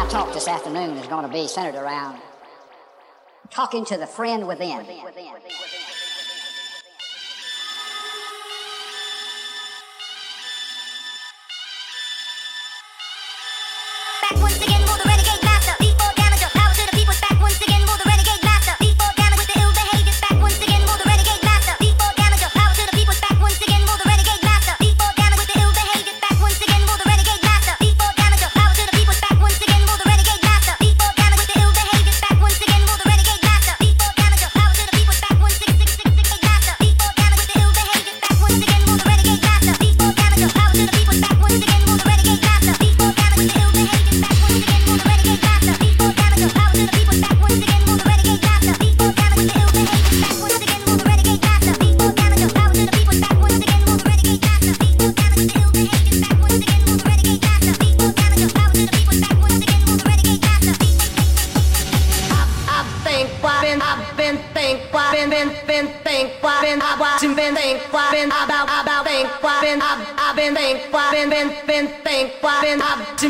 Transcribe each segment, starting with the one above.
my talk this afternoon is going to be centered around talking to the friend within. Back once again.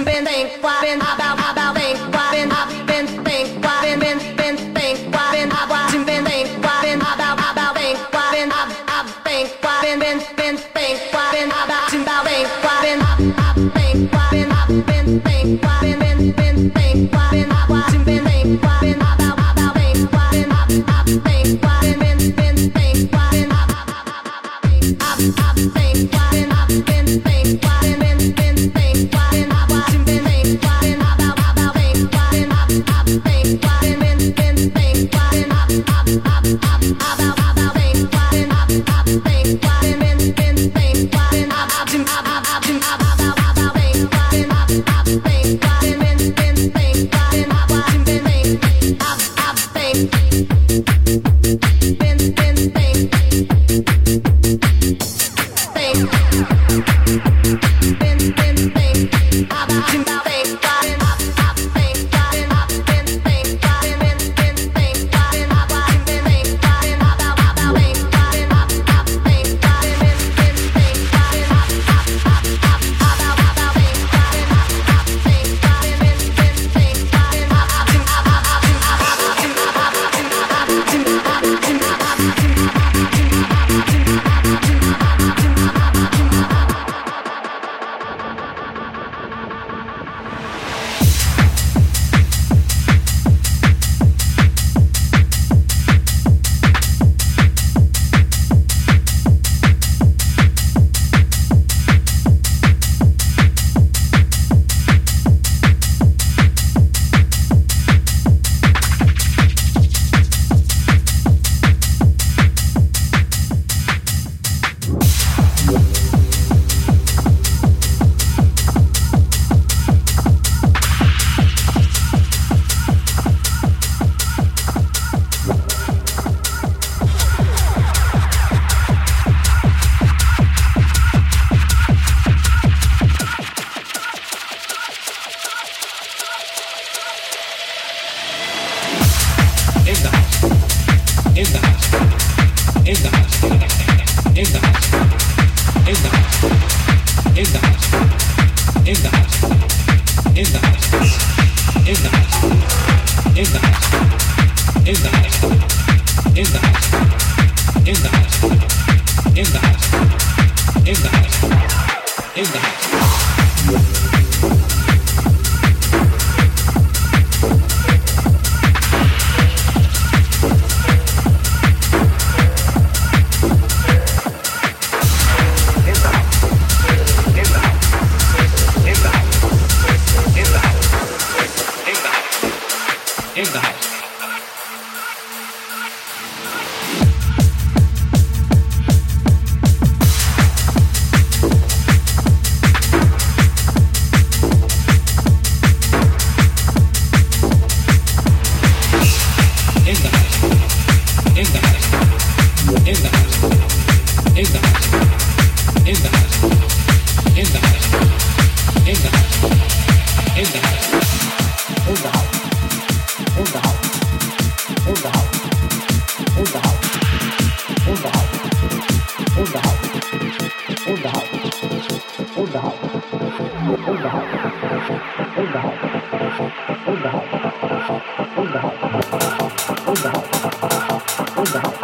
been think, why been about about think, why been I've been think. in the house in the house in the house in the house hold the house, hold the house, hold the house.